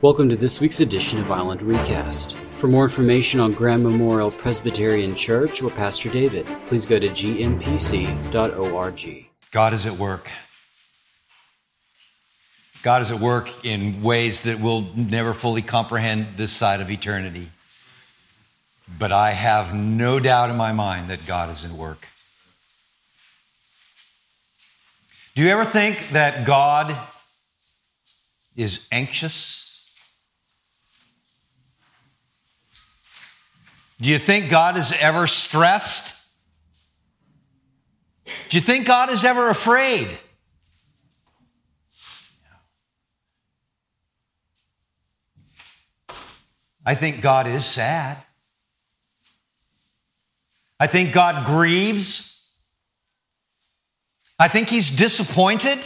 Welcome to this week's edition of Island Recast. For more information on Graham Memorial Presbyterian Church or Pastor David, please go to gmpc.org. God is at work. God is at work in ways that we'll never fully comprehend this side of eternity. But I have no doubt in my mind that God is at work. Do you ever think that God is anxious? Do you think God is ever stressed? Do you think God is ever afraid? I think God is sad. I think God grieves. I think He's disappointed.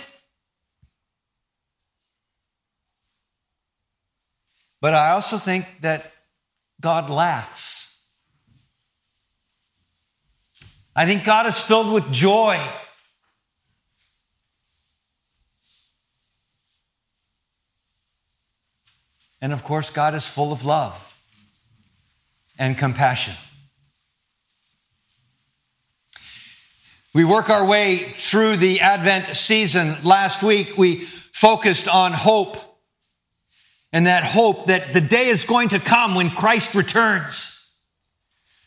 But I also think that God laughs. I think God is filled with joy. And of course, God is full of love and compassion. We work our way through the Advent season. Last week, we focused on hope and that hope that the day is going to come when Christ returns.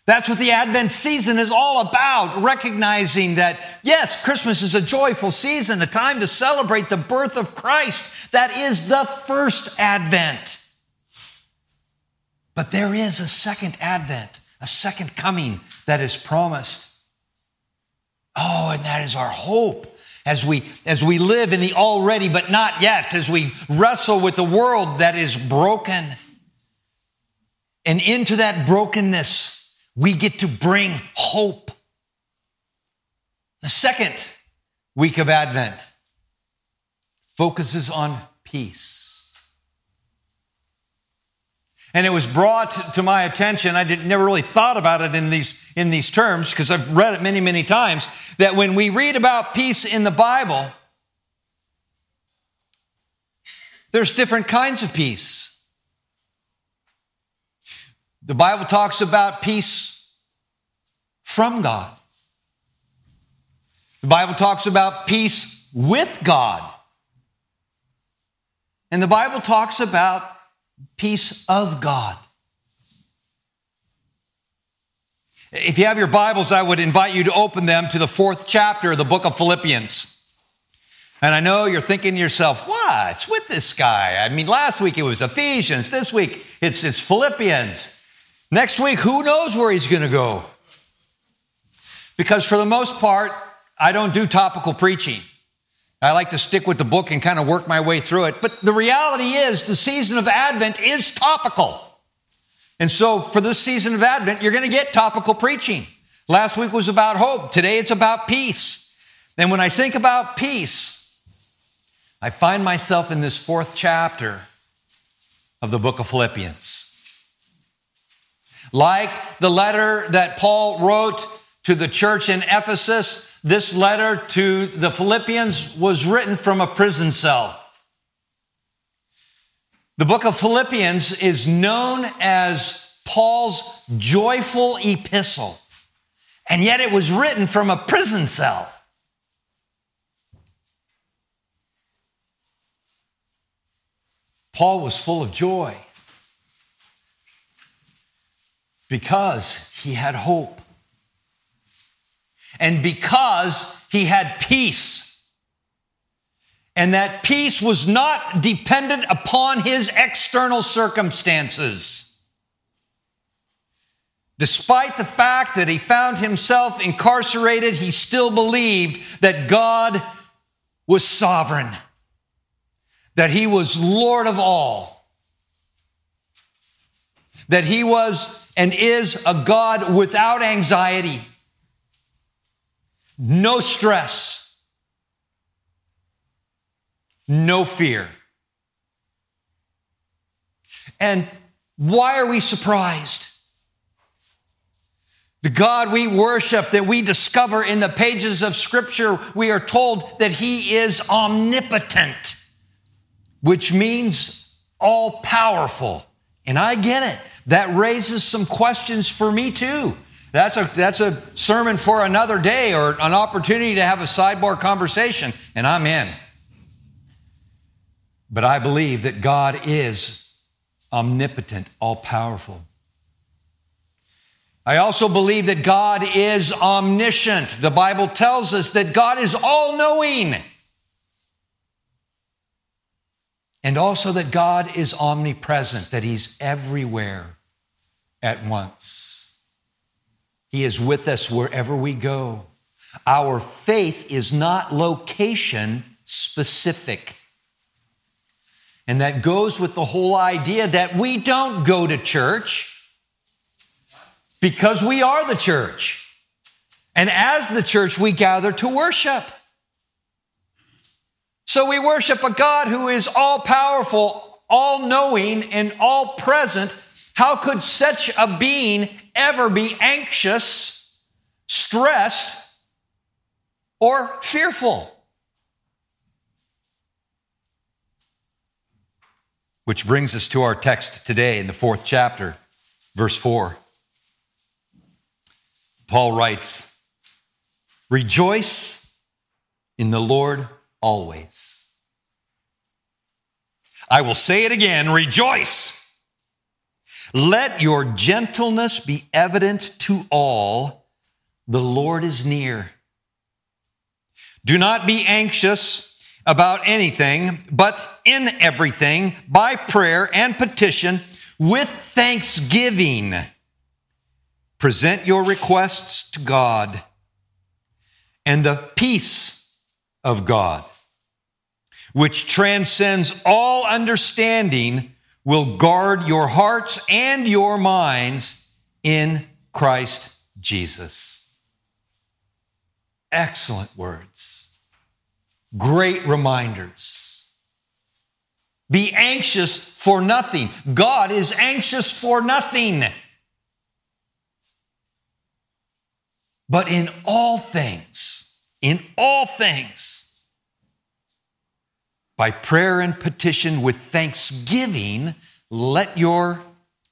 That's what the Advent season is all about, recognizing that, yes, Christmas is a joyful season, a time to celebrate the birth of Christ. That is the first Advent. But there is a second Advent, a second coming that is promised. Oh, and that is our hope as we as we live in the already but not yet as we wrestle with the world that is broken and into that brokenness we get to bring hope. The second week of Advent focuses on peace. And it was brought to my attention, I did, never really thought about it in these, in these terms because I've read it many, many times, that when we read about peace in the Bible, there's different kinds of peace. The Bible talks about peace from God. The Bible talks about peace with God. And the Bible talks about peace of God. If you have your Bibles, I would invite you to open them to the fourth chapter of the book of Philippians. And I know you're thinking to yourself, what's with this guy? I mean, last week it was Ephesians, this week it's, it's Philippians. Next week, who knows where he's going to go? Because for the most part, I don't do topical preaching. I like to stick with the book and kind of work my way through it. But the reality is, the season of Advent is topical. And so, for this season of Advent, you're going to get topical preaching. Last week was about hope. Today it's about peace. And when I think about peace, I find myself in this fourth chapter of the book of Philippians. Like the letter that Paul wrote to the church in Ephesus, this letter to the Philippians was written from a prison cell. The book of Philippians is known as Paul's joyful epistle, and yet it was written from a prison cell. Paul was full of joy because he had hope. And because he had peace. And that peace was not dependent upon his external circumstances. Despite the fact that he found himself incarcerated, he still believed that God was sovereign, that he was Lord of all, that he was and is a God without anxiety, no stress, no fear. And why are we surprised? The God we worship, that we discover in the pages of Scripture, we are told that He is omnipotent, which means all powerful. And I get it. That raises some questions for me too. That's a, that's a sermon for another day or an opportunity to have a sidebar conversation, and I'm in. But I believe that God is omnipotent, all powerful. I also believe that God is omniscient. The Bible tells us that God is all knowing. And also that God is omnipresent, that He's everywhere at once. He is with us wherever we go. Our faith is not location specific. And that goes with the whole idea that we don't go to church because we are the church. And as the church, we gather to worship. So we worship a God who is all powerful, all knowing, and all present. How could such a being ever be anxious, stressed, or fearful? Which brings us to our text today in the fourth chapter, verse 4. Paul writes, Rejoice in the Lord always. I will say it again rejoice. Let your gentleness be evident to all. The Lord is near. Do not be anxious about anything, but in everything, by prayer and petition, with thanksgiving Present your requests to God, and the peace of God, which transcends all understanding, will guard your hearts and your minds in Christ Jesus. Excellent words. Great reminders. Be anxious for nothing. God is anxious for nothing. But in all things, in all things, by prayer and petition with thanksgiving, let your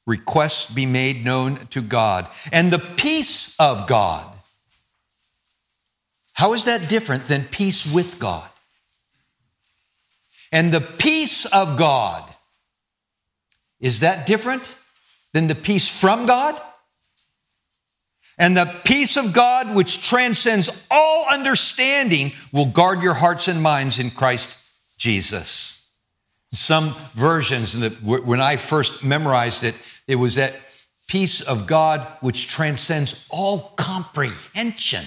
requests be made known to God. And the peace of God. How is that different than peace with God? And the peace of God. Is that different than the peace from God? And the peace of God, which transcends all understanding, will guard your hearts and minds in Christ Jesus. Some versions, when I first memorized it, it was that peace of God which transcends all comprehension.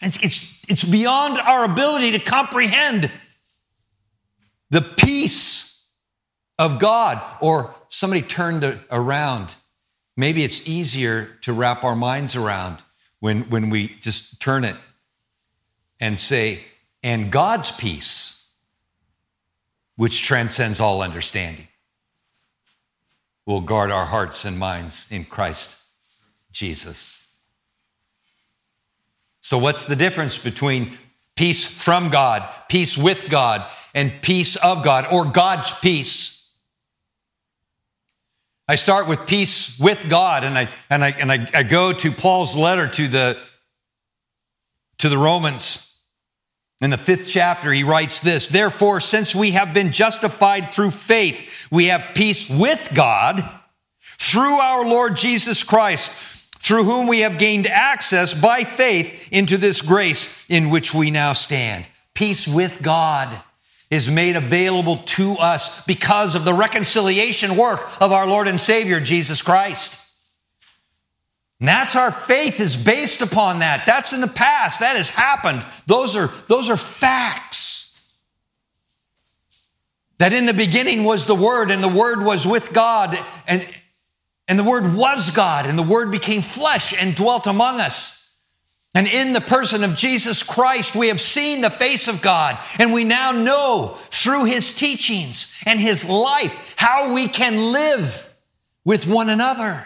And it's, it's beyond our ability to comprehend the peace of God. Or somebody turned around Maybe it's easier to wrap our minds around when, when we just turn it and say, and God's peace, which transcends all understanding, will guard our hearts and minds in Christ Jesus. So, what's the difference between peace from God, peace with God, and peace of God, or God's peace? I start with peace with God, and I and I and I, I go to Paul's letter to the to the Romans. In the fifth chapter, he writes this Therefore, since we have been justified through faith, we have peace with God through our Lord Jesus Christ, through whom we have gained access by faith into this grace in which we now stand. Peace with God is made available to us because of the reconciliation work of our Lord and Savior, Jesus Christ. And that's our faith is based upon that. That's in the past. That has happened. Those are, those are facts. That in the beginning was the Word, and the Word was with God, and, and the Word was God, and the Word became flesh and dwelt among us. And in the person of Jesus Christ, we have seen the face of God, and we now know through his teachings and his life how we can live with one another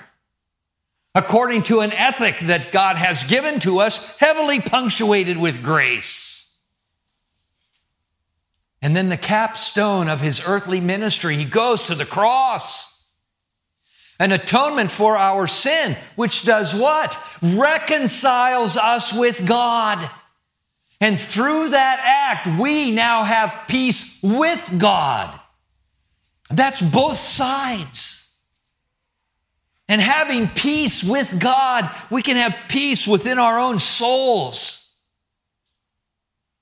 according to an ethic that God has given to us, heavily punctuated with grace. And then the capstone of his earthly ministry, he goes to the cross. An atonement for our sin, which does what? Reconciles us with God. And through that act, we now have peace with God. That's both sides. And having peace with God, we can have peace within our own souls,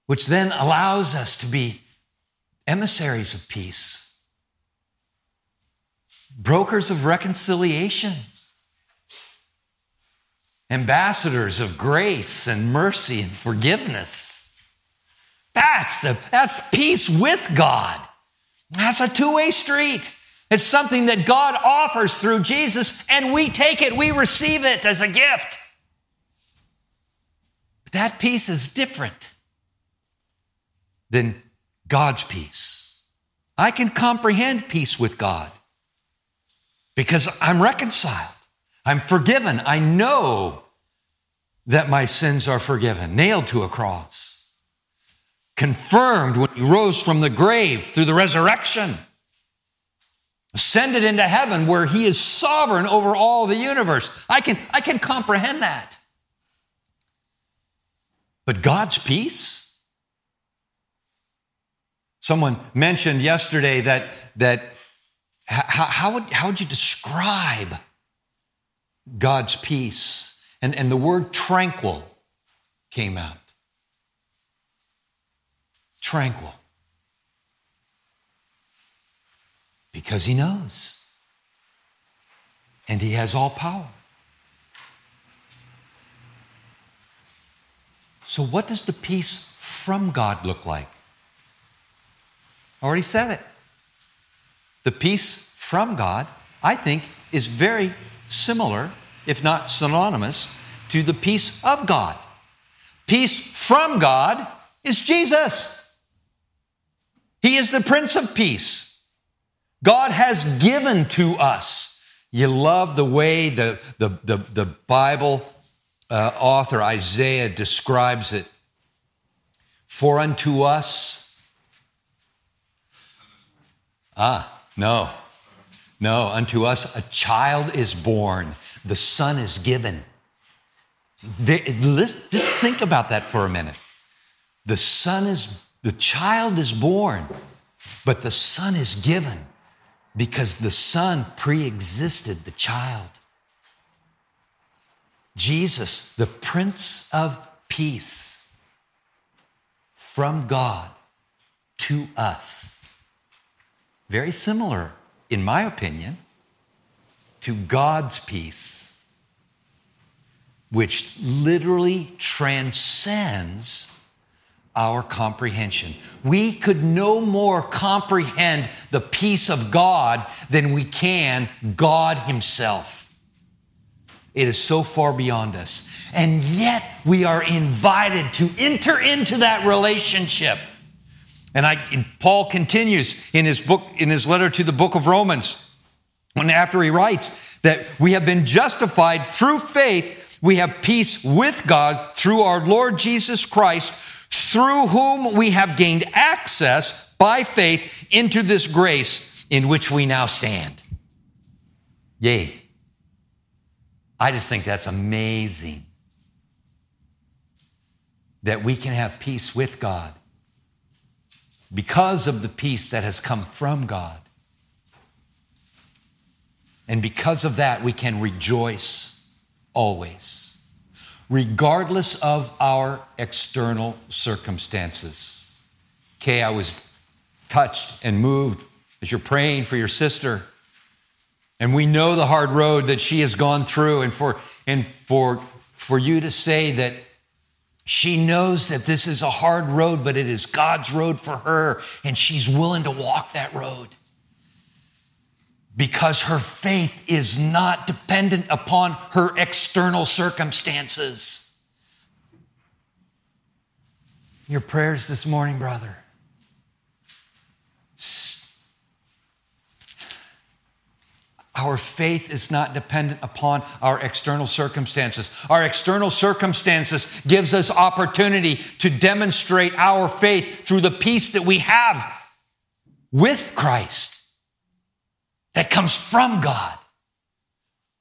which then allows us to be emissaries of peace, brokers of reconciliation, ambassadors of grace and mercy and forgiveness. That's, the, that's peace with God. That's a two way street. It's something that God offers through Jesus, and we take it, we receive it as a gift. But that peace is different than God's peace. I can comprehend peace with God because I'm reconciled, I'm forgiven, I know that my sins are forgiven, nailed to a cross, confirmed when he rose from the grave through the resurrection ascended into heaven where he is sovereign over all the universe. I can, I can comprehend that. But God's peace? Someone mentioned yesterday that, that how, how, would, how would you describe God's peace? And, and the word tranquil came out. Tranquil. Because he knows. And he has all power. So, what does the peace from God look like? I already said it. The peace from God, I think, is very similar, if not synonymous, to the peace of God. Peace from God is Jesus. He is the Prince of Peace. God has given to us. You love the way the, the, the, the Bible uh, author Isaiah describes it. For unto us, ah, no, no, unto us a child is born, the son is given. just think about that for a minute. The son is, the child is born, but the son is given because the Son pre existed the child. Jesus, the Prince of Peace, from God to us. Very similar, in my opinion, to God's peace, which literally transcends our comprehension. We could no more comprehend the peace of God than we can God Himself. It is so far beyond us. And yet we are invited to enter into that relationship. And, I, and Paul continues in his book, in his letter to the book of Romans, when after he writes that we have been justified through faith, we have peace with God through our Lord Jesus Christ through whom we have gained access by faith into this grace in which we now stand. Yay. I just think that's amazing that we can have peace with God because of the peace that has come from God. And because of that, we can rejoice always regardless of our external circumstances. Okay, I was touched and moved as you're praying for your sister. And we know the hard road that she has gone through, and for, and for, for you to say that she knows that this is a hard road, but it is God's road for her, and she's willing to walk that road because her faith is not dependent upon her external circumstances. Your prayers this morning, brother. Our faith is not dependent upon our external circumstances. Our external circumstances gives us opportunity to demonstrate our faith through the peace that we have with Christ that comes from God.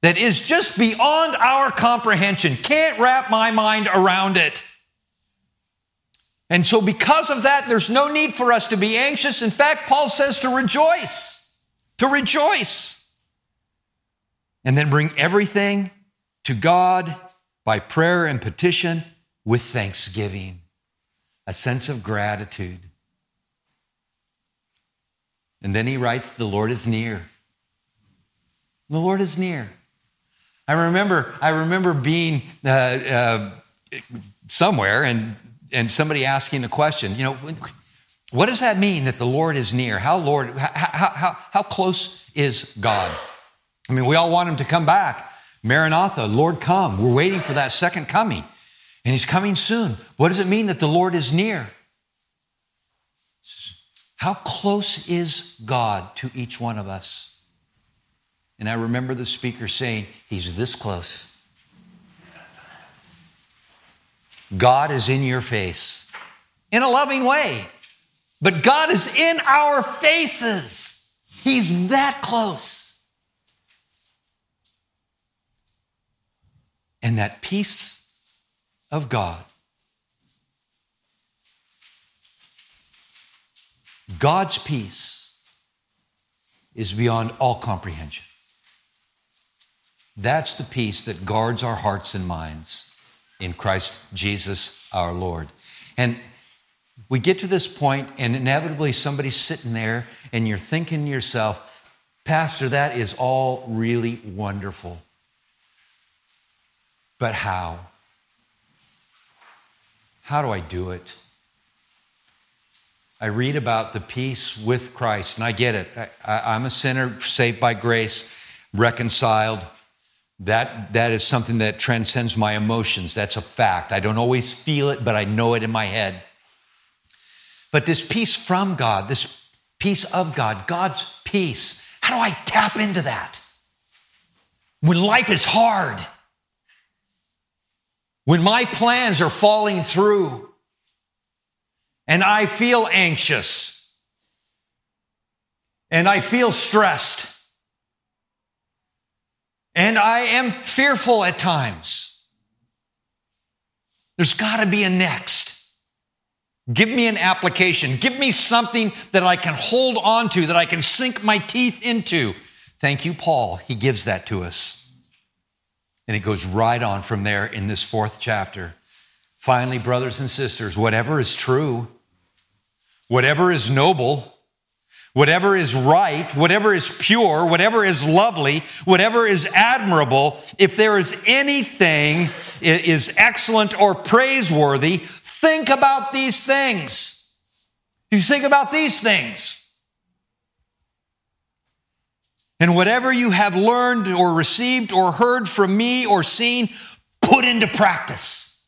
That is just beyond our comprehension. Can't wrap my mind around it. And so, because of that, there's no need for us to be anxious. In fact, Paul says to rejoice, to rejoice and then bring everything to God by prayer and petition with thanksgiving, a sense of gratitude. And then he writes, The Lord is near. The Lord is near. I remember, I remember being uh, uh, somewhere and, and somebody asking the question, you know, what does that mean that the Lord is near? How, Lord, how, how, how close is God? I mean, we all want him to come back. Maranatha, Lord, come. We're waiting for that second coming. And he's coming soon. What does it mean that the Lord is near? How close is God to each one of us? And I remember the speaker saying, He's this close. God is in your face in a loving way, but God is in our faces. He's that close. and that peace of God. God's peace is beyond all comprehension. That's the peace that guards our hearts and minds in Christ Jesus our Lord. And we get to this point, and inevitably somebody's sitting there, and you're thinking to yourself, Pastor, that is all really wonderful. But how? How do I do it? I read about the peace with Christ, and I get it. I, am a sinner saved by grace, reconciled. That, that is something that transcends my emotions. That's a fact. I don't always feel it, but I know it in my head. But this peace from God, this peace of God, God's peace, how do I tap into that? When life is hard, when my plans are falling through and I feel anxious and I feel stressed and I am fearful at times, there's got to be a next. Give me an application. Give me something that I can hold on to, that I can sink my teeth into. Thank you, Paul. He gives that to us. And it goes right on from there in this fourth chapter. Finally, brothers and sisters, whatever is true, whatever is noble, whatever is right, whatever is pure, whatever is lovely, whatever is admirable, if there is anything is excellent or praiseworthy, think about these things. You think about these things. And whatever you have learned or received or heard from me or seen, put into practice.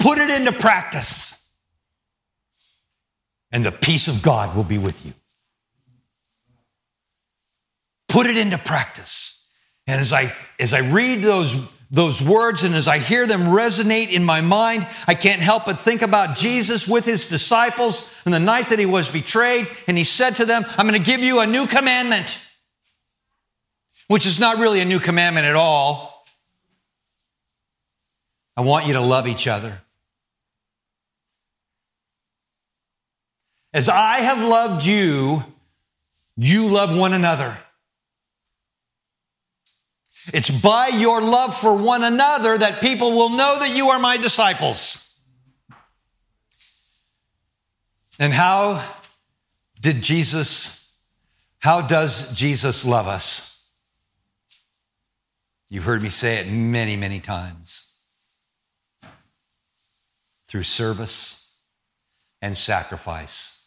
Put it into practice. And the peace of God will be with you. Put it into practice. And as I as I read those those words, and as I hear them resonate in my mind, I can't help but think about Jesus with his disciples on the night that he was betrayed. And he said to them, I'm going to give you a new commandment, which is not really a new commandment at all. I want you to love each other. As I have loved you, you love one another. It's by your love for one another that people will know that you are my disciples. And how did Jesus, how does Jesus love us? You've heard me say it many, many times through service and sacrifice.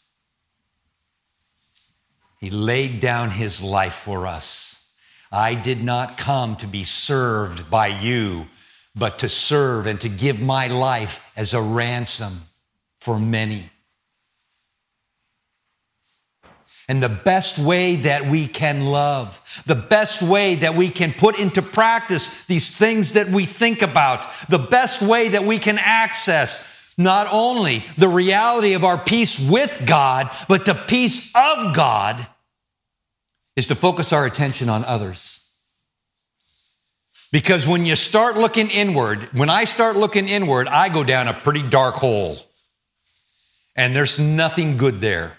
He laid down his life for us. I did not come to be served by you, but to serve and to give my life as a ransom for many. And the best way that we can love, the best way that we can put into practice these things that we think about, the best way that we can access not only the reality of our peace with God, but the peace of God is to focus our attention on others. Because when you start looking inward, when I start looking inward, I go down a pretty dark hole. And there's nothing good there.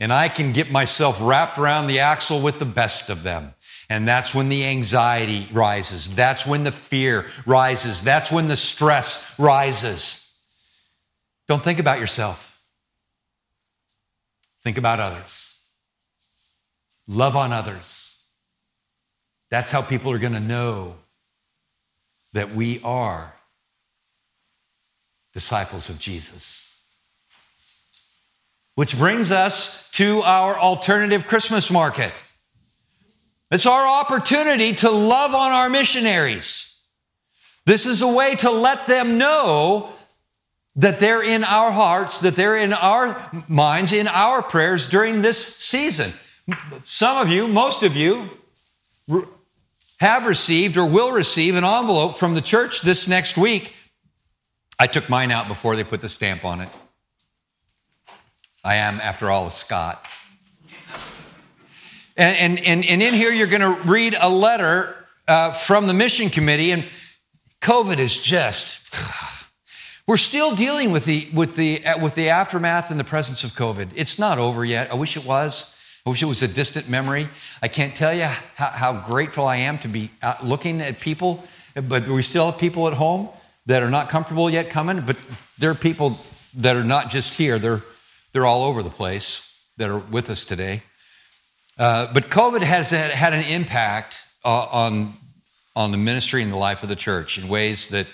And I can get myself wrapped around the axle with the best of them. And that's when the anxiety rises. That's when the fear rises. That's when the stress rises. Don't think about yourself. Think about others. Love on others. That's how people are going to know that we are disciples of Jesus. Which brings us to our alternative Christmas market. It's our opportunity to love on our missionaries. This is a way to let them know that they're in our hearts, that they're in our minds, in our prayers during this season. Some of you, most of you, have received or will receive an envelope from the church this next week. I took mine out before they put the stamp on it. I am, after all, a Scot. And, and, and, in here, you're going to read a letter uh, from the mission committee, and COVID is just. We're still dealing with the, with, the, with the aftermath and the presence of COVID. It's not over yet. I wish it was. I wish it was a distant memory. I can't tell you how, how grateful I am to be looking at people, but we still have people at home that are not comfortable yet coming, but there are people that are not just here, they're, they're all over the place that are with us today. Uh, but COVID has had an impact uh, on, on the ministry and the life of the church in ways that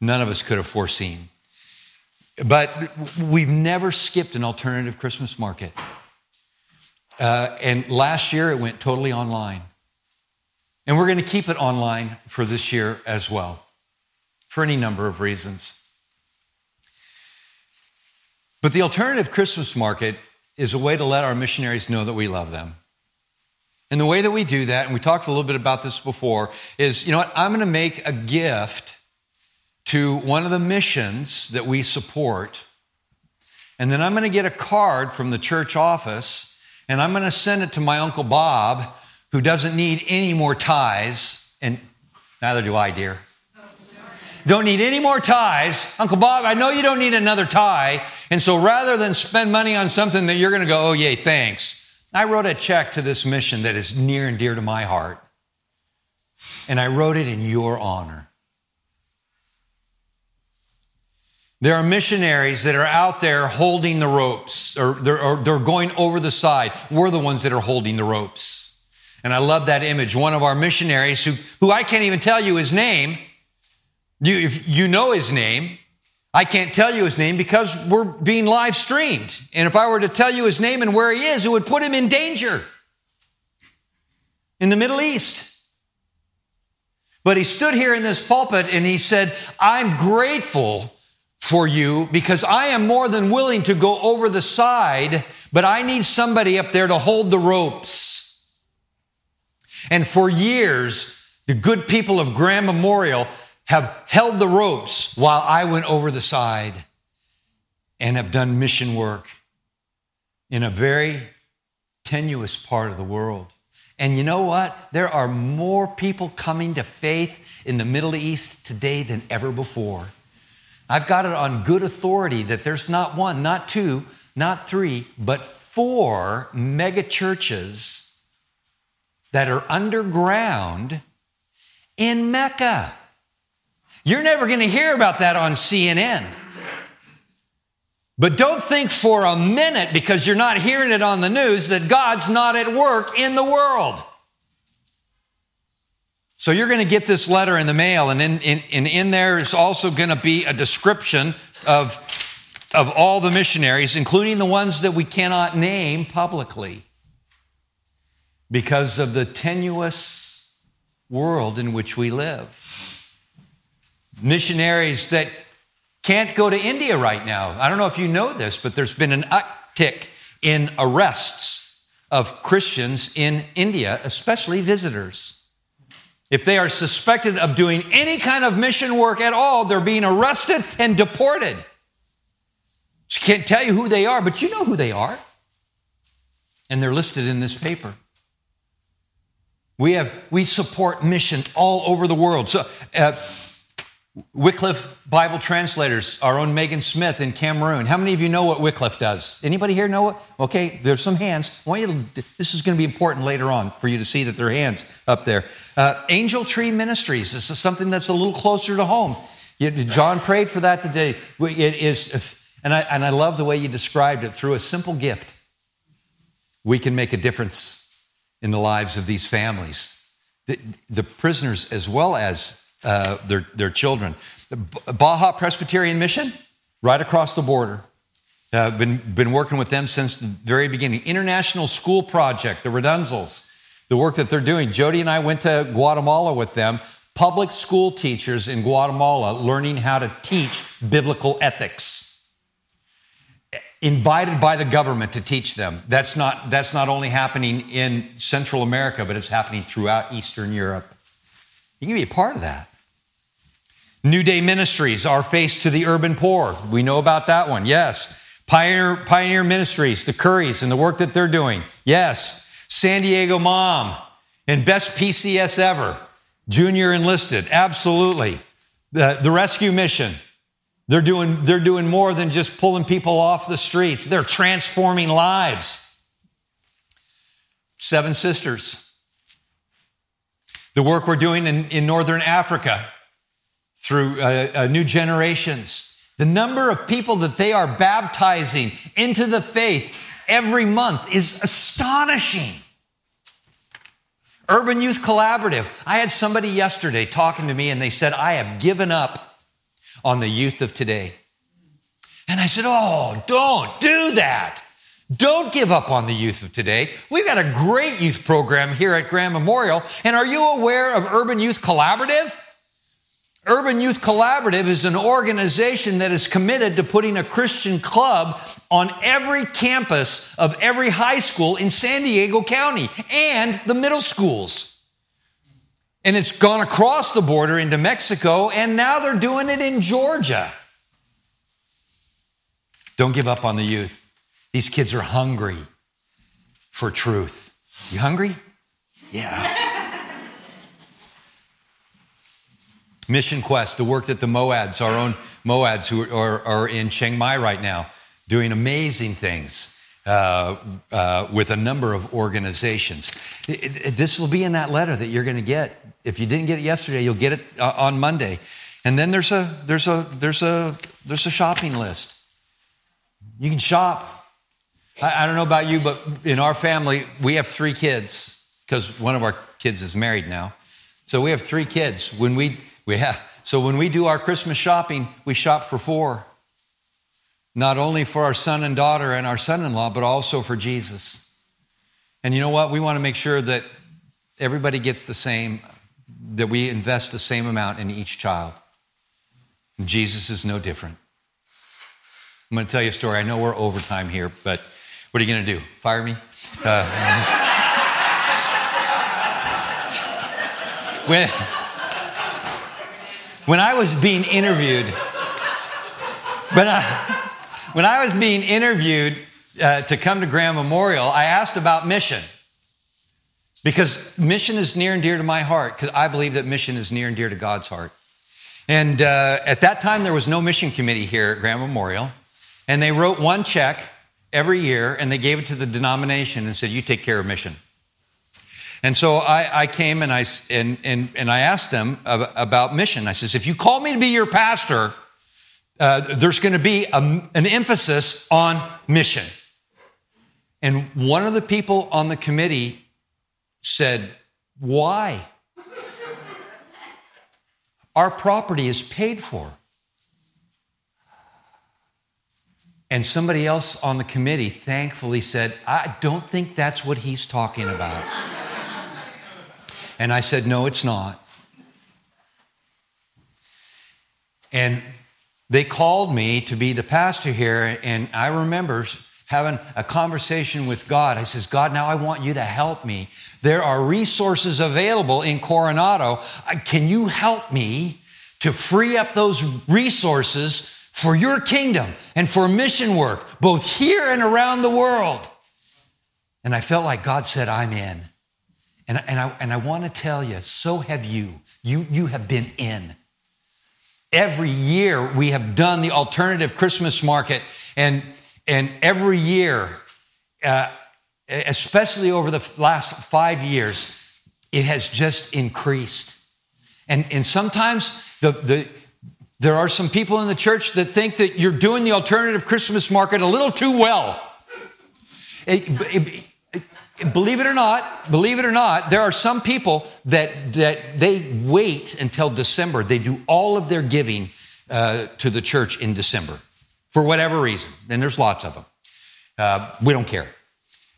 none of us could have foreseen. But we've never skipped an alternative Christmas market. Uh, and last year it went totally online. And we're going to keep it online for this year as well, for any number of reasons. But the alternative Christmas market is a way to let our missionaries know that we love them. And the way that we do that, and we talked a little bit about this before, is you know what? I'm going to make a gift to one of the missions that we support. And then I'm going to get a card from the church office and I'm going to send it to my Uncle Bob, who doesn't need any more ties, and neither do I, dear. Don't need any more ties. Uncle Bob, I know you don't need another tie. And so rather than spend money on something that you're going to go, oh, yay, thanks, I wrote a check to this mission that is near and dear to my heart. And I wrote it in your honor. There are missionaries that are out there holding the ropes, or they're, or they're, going over the side. We're the ones that are holding the ropes. And I love that image. One of our missionaries, who, who I can't even tell you his name, you, if you know his name, I can't tell you his name because we're being live streamed. And if I were to tell you his name and where he is, it would put him in danger in the Middle East. But he stood here in this pulpit and he said, I'm grateful for you because I am more than willing to go over the side, but I need somebody up there to hold the ropes. And for years, the good people of Graham Memorial have held the ropes while I went over the side and have done mission work in a very tenuous part of the world. And you know what? There are more people coming to faith in the Middle East today than ever before. I've got it on good authority that there's not one, not two, not three, but four mega churches that are underground in Mecca. You're never going to hear about that on CNN. But don't think for a minute, because you're not hearing it on the news, that God's not at work in the world. So you're going to get this letter in the mail, and in, in, in, there is also going to be a description of, of all the missionaries, including the ones that we cannot name publicly because of the tenuous world in which we live. Missionaries that can't go to India right now. I don't know if you know this, but there's been an uptick in arrests of Christians in India, especially visitors. If they are suspected of doing any kind of mission work at all, they're being arrested and deported. She can't tell you who they are, but you know who they are. And they're listed in this paper. We have we support mission all over the world. So uh, Wycliffe Bible translators, our own Megan Smith in Cameroon. How many of you know what Wycliffe does? Anybody here know it? Okay, there's some hands. This is going to be important later on for you to see that there are hands up there. Uh, Angel Tree Ministries. This is something that's a little closer to home. John prayed for that today. It is, and I, and I love the way you described it through a simple gift. We can make a difference in the lives of these families, the, the prisoners as well as uh, their, their children. Baja Presbyterian Mission, right across the border. Uh, been, been working with them since the very beginning. International School Project, the Redunzels, the work that they're doing. Jody and I went to Guatemala with them. Public school teachers in Guatemala learning how to teach biblical ethics invited by the government to teach them. That's not, that's not only happening in Central America, but it's happening throughout Eastern Europe. You can be a part of that. New Day Ministries, our face to the urban poor. We know about that one. Yes. Pioneer, Pioneer Ministries, the Currys and the work that they're doing. Yes. San Diego Mom and best PCS ever. Junior enlisted. Absolutely. The, the Rescue Mission. They're doing, they're doing more than just pulling people off the streets. They're transforming lives. Seven Sisters. The work we're doing in, in Northern Africa through uh, uh, new generations. The number of people that they are baptizing into the faith every month is astonishing. Urban Youth Collaborative. I had somebody yesterday talking to me and they said, I have given up on the youth of today. And I said, Oh, don't do that. Don't give up on the youth of today. We've got a great youth program here at Graham Memorial. And are you aware of Urban Youth Collaborative? Urban Youth Collaborative is an organization that is committed to putting a Christian club on every campus of every high school in San Diego County and the middle schools. And it's gone across the border into Mexico, and now they're doing it in Georgia. Don't give up on the youth. These kids are hungry for truth. You hungry? Yeah. Mission Quest, the work that the Moads, our own Moads who are, are in Chiang Mai right now, doing amazing things. Uh, uh, with a number of organizations. It, it, this will be in that letter that you're going to get if you didn't get it yesterday, you'll get it uh, on Monday. And then there's a there's a there's a there's a shopping list. You can shop. I, I don't know about you, but in our family, we have three kids because one of our kids is married now. So we have three kids. When we we have so when we do our Christmas shopping, we shop for four. Not only for our son and daughter and our son-in-law, but also for Jesus. And you know what? We want to make sure that everybody gets the same that we invest the same amount in each child. And Jesus is no different. I'm going to tell you a story. I know we're overtime here, but what are you going to do? Fire me? Uh, when, when I was being interviewed, when I, when I was being interviewed uh, to come to Graham Memorial, I asked about mission. Because mission is near and dear to my heart, because I believe that mission is near and dear to God's heart. And uh, at that time, there was no mission committee here at Graham Memorial. And they wrote one check every year and they gave it to the denomination and said, You take care of mission. And so I, I came and I, and, and, and I asked them about mission. I says, If you call me to be your pastor, uh, there's going to be a, an emphasis on mission. And one of the people on the committee said, Why? Our property is paid for. And somebody else on the committee thankfully said, I don't think that's what he's talking about. and I said, No, it's not. And they called me to be the pastor here, and I remember having a conversation with God. I says, God, now I want you to help me. There are resources available in Coronado. Uh, can you help me to free up those resources for your kingdom and for mission work, both here and around the world? And I felt like God said, I'm in. And, and, I, and I want to tell you, so have you. You, you have been in. Every year we have done the alternative Christmas market, and, and every year, uh, especially over the last five years, it has just increased. And, and sometimes the, the, there are some people in the church that think that you're doing the alternative Christmas market a little too well. It, it, believe it or not, believe it or not, there are some people that, that they wait until December. They do all of their giving uh, to the church in December for whatever reason. And there's lots of them. Uh, we don't care.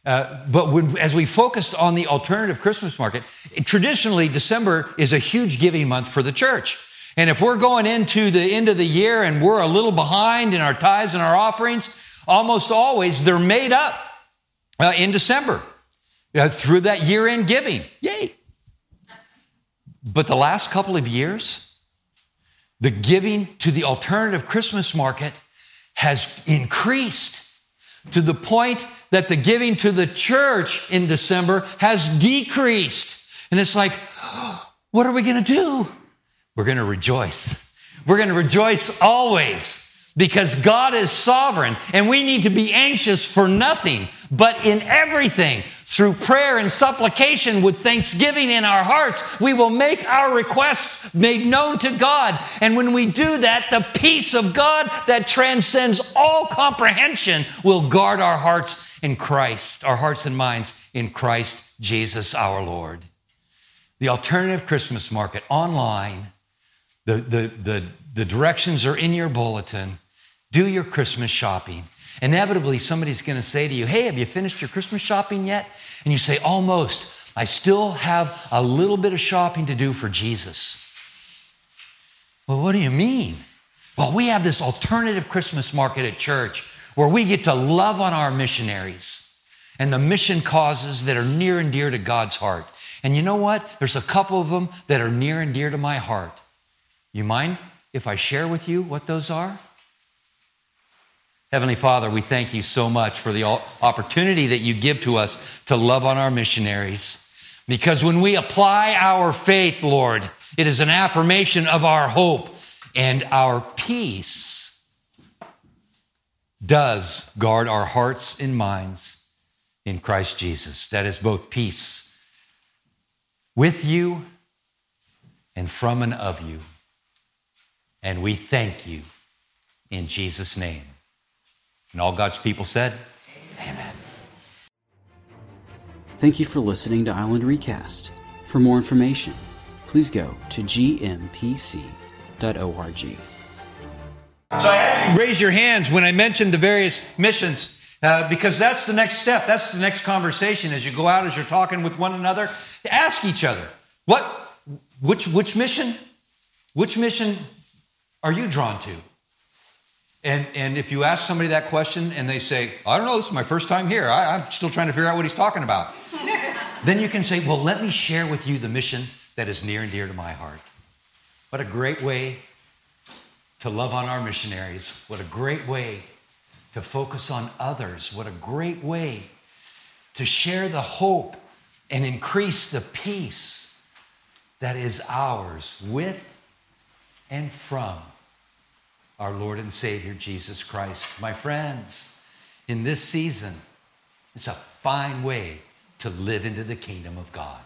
Uh, but when, as we focus on the alternative Christmas market, traditionally December is a huge giving month for the church. And if we're going into the end of the year and we're a little behind in our tithes and our offerings, almost always they're made up uh, in December uh, through that year end giving. Yay. But the last couple of years, the giving to the alternative Christmas market has increased to the point that the giving to the church in December has decreased. And it's like, what are we going to do? We're going to rejoice. We're going to rejoice always because God is sovereign and we need to be anxious for nothing, but in everything. Through prayer and supplication with thanksgiving in our hearts, we will make our requests made known to God. And when we do that, the peace of God that transcends all comprehension will guard our hearts in Christ, our hearts and minds in Christ Jesus our Lord. The alternative Christmas market online, the, the, the, the directions are in your bulletin. Do your Christmas shopping. Inevitably, somebody's going to say to you, Hey, have you finished your Christmas shopping yet? And you say, Almost. I still have a little bit of shopping to do for Jesus. Well, what do you mean? Well, we have this alternative Christmas market at church where we get to love on our missionaries and the mission causes that are near and dear to God's heart. And you know what? There's a couple of them that are near and dear to my heart. You mind if I share with you what those are? Heavenly Father, we thank you so much for the opportunity that you give to us to love on our missionaries. Because when we apply our faith, Lord, it is an affirmation of our hope and our peace does guard our hearts and minds in Christ Jesus. That is both peace with you and from and of you. And we thank you in Jesus' name. And all God's people said, Amen. Thank you for listening to Island Recast. For more information, please go to gmpc.org. So I had you raise your hands when I mentioned the various missions. Uh, because that's the next step. That's the next conversation as you go out, as you're talking with one another. Ask each other, what, which, which mission, which mission are you drawn to? And, and if you ask somebody that question and they say, I don't know, this is my first time here, I, I'm still trying to figure out what he's talking about, then you can say, Well, let me share with you the mission that is near and dear to my heart. What a great way to love on our missionaries. What a great way to focus on others. What a great way to share the hope and increase the peace that is ours with and from our Lord and Savior Jesus Christ. My friends, in this season, it's a fine way to live into the kingdom of God.